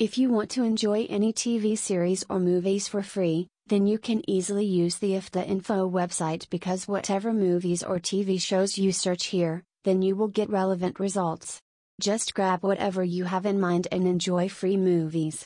If you want to enjoy any TV series or movies for free, then you can easily use the Afdah Info website because whatever movies or TV shows you search here, then you will get relevant results. Just grab whatever you have in mind and enjoy free movies.